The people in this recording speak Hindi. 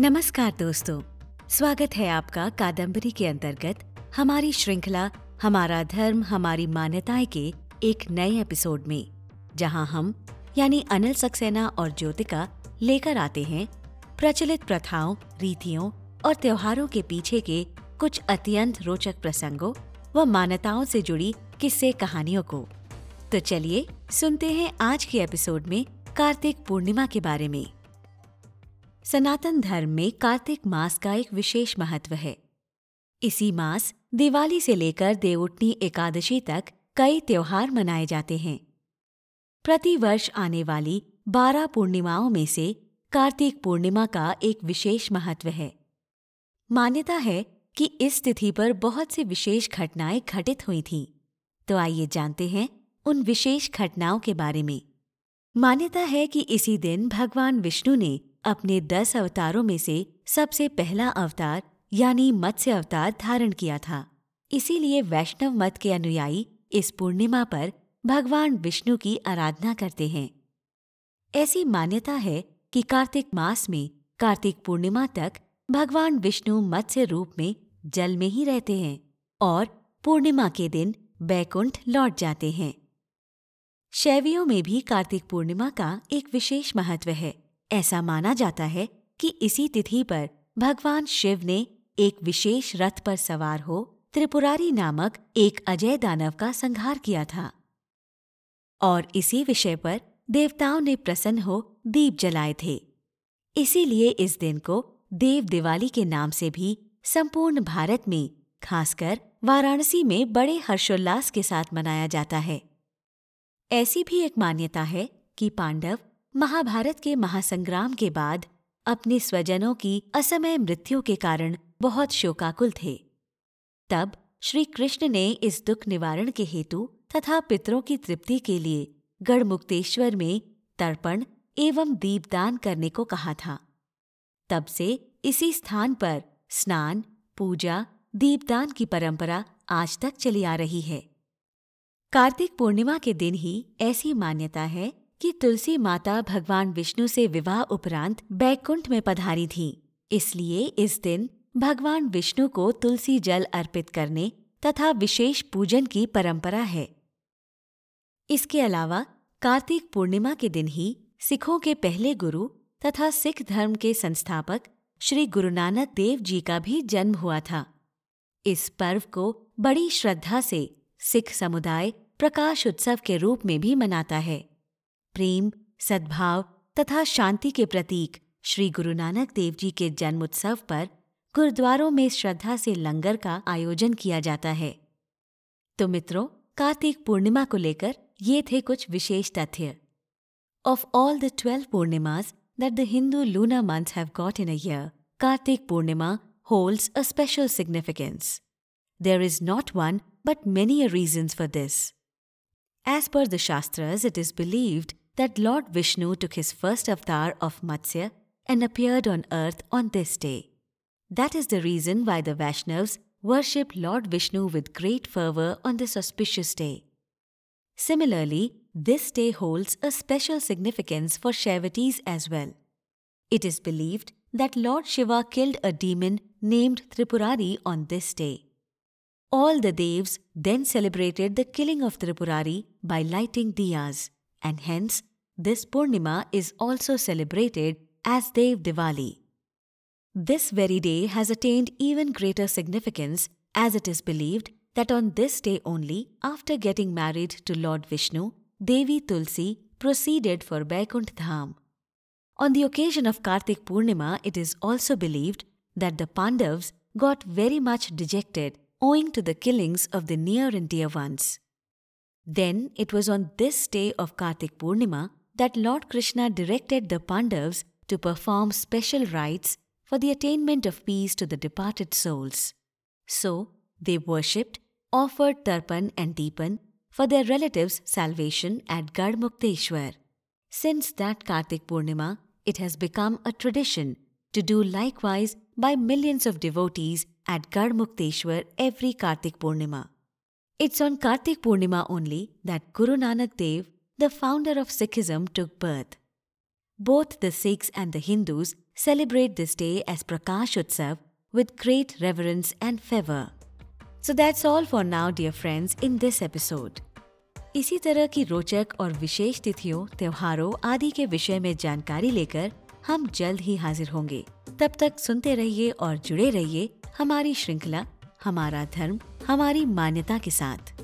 नमस्कार दोस्तों, स्वागत है आपका कादम्बरी के अंतर्गत हमारी श्रृंखला, हमारा धर्म, हमारी मान्यताएँ के एक नए एपिसोड में, जहाँ हम, यानी अनिल सक्सेना और ज्योतिका, लेकर आते हैं प्रचलित प्रथाओं, रीतियों और त्योहारों के पीछे के कुछ अत्यंत रोचक प्रसंगों व मान्यताओं से जुड़ी किस्से कहानियों को। तो चलिए सुनते हैं आज के एपिसोड में कार्तिक पूर्णिमा के बारे में। सनातन धर्म में कार्तिक मास का एक विशेष महत्व है। इसी मास दिवाली से लेकर देवउठनी एकादशी तक कई त्योहार मनाए जाते हैं। प्रति वर्ष आने वाली बारह पूर्णिमाओं में से कार्तिक पूर्णिमा का एक विशेष महत्व है। मान्यता है कि इस तिथि पर बहुत सी विशेष घटनाएँ घटित हुई थीं। तो आइए जानते हैं उन विशेष घटनाओं के बारे में। मान्यता है कि इसी दिन भगवान विष्णु ने अपने दस अवतारों में से सबसे पहला अवतार, यानी मत्स्य अवतार, धारण किया था। इसीलिए वैष्णव मत के अनुयायी इस पूर्णिमा पर भगवान विष्णु की आराधना करते हैं। ऐसी मान्यता है कि कार्तिक मास में, कार्तिक पूर्णिमा तक भगवान विष्णु मत्स्य रूप में जल में ही रहते हैं और पूर्णिमा के दिन बैकुंठ लौट जाते हैं। शैवियों में भी कार्तिक पूर्णिमा का एक विशेष महत्व है। ऐसा माना जाता है कि इसी तिथि पर भगवान शिव ने एक विशेष रथ पर सवार हो त्रिपुरारी नामक एक अजय दानव का संहार किया था। और इसी विषय पर देवताओं ने प्रसन्न हो दीप जलाए थे। इसीलिए इस दिन को देव दिवाली के नाम से भी संपूर्ण भारत में, खासकर वाराणसी में बड़े हर्षोल्लास के साथ मनाया जाता है। ऐसी भी एक मान्यता है कि पांडव महाभारत के महासंग्राम के बाद अपने स्वजनों की असमय मृत्यु के कारण बहुत शोकाकुल थे। तब श्री कृष्ण ने इस दुख निवारण के हेतु तथा पितरों की तृप्ति के लिए गढ़मुक्तेश्वर में तर्पण एवं दीपदान करने को कहा था। तब से इसी स्थान पर स्नान, पूजा, दीपदान की परंपरा आज तक चली आ रही है। कार्तिक पूर्णिमा के दिन ही ऐसी मान्यता है कि तुलसी माता भगवान विष्णु से विवाह उपरांत बैकुंठ में पधारी थी। इसलिए इस दिन भगवान विष्णु को तुलसी जल अर्पित करने तथा विशेष पूजन की परंपरा है। इसके अलावा कार्तिक पूर्णिमा के दिन ही सिखों के पहले गुरु तथा सिख धर्म के संस्थापक श्री गुरु नानक देव जी का भी जन्म हुआ था। इस पर्व को बड़ी श्रद्धा से सिख समुदाय प्रकाश उत्सव के रूप में भी मनाता है प्रेम, सद्भाव तथा शांति के प्रतीक श्री गुरु नानक देव जी के जन्म उत्सव पर गुरुद्वारों में श्रद्धा से लंगर का आयोजन किया जाता है तो मित्रों, कार्तिक पूर्णिमा को लेकर ये थे कुछ विशेष तथ्य of all the twelve पूर्णिमाज that the Hindu lunar month have got in a year Kartik Purnima holds a special significance. There is not one, but many a reasons for this. As per the Shastras, it is believed that Lord Vishnu took his first avatar of Matsya and appeared on earth on this day. That is the reason why the Vaishnavas worship Lord Vishnu with great fervor on this auspicious day. Similarly, this day holds a special significance for Shaivatis as well. It is believed that Lord Shiva killed a demon named Tripurari on this day. All the Devs then celebrated the killing of Tripurari by lighting diyas, and hence this Purnima is also celebrated as Dev Diwali. This very day has attained even greater significance as it is believed that on this day only, after getting married to Lord Vishnu, Devi Tulsi proceeded for Vaikunt Dham. On the occasion of Kartik Purnima, it is also believed that the Pandavas got very much dejected owing to the killings of the near and dear ones. Then it was on this day of Kartik Purnima that Lord Krishna directed the Pandavas to perform special rites for the attainment of peace to the departed souls. So they worshipped, offered Tarpan and Deepan for their relatives' salvation at Garmukteshwar. Since that Kartik Purnima, it has become a tradition to do likewise by millions of devotees at Garmukteshwar every Kartik Purnima. It's on Kartik Purnima only that Guru Nanak Dev, the founder of Sikhism, took birth. Both the Sikhs and the Hindus celebrate this day as Prakash Utsav with great reverence and fervor. So that's all for now, dear friends, in this episode. इसी तरह की रोचक और विशेष तिथियों त्योहारों आदि के विषय में जानकारी लेकर हम जल्द ही हाजिर होंगे। तब तक सुनते रहिए और जुड़े रहिए हमारी श्रृंखला, हमारा धर्म, हमारी मान्यता के साथ।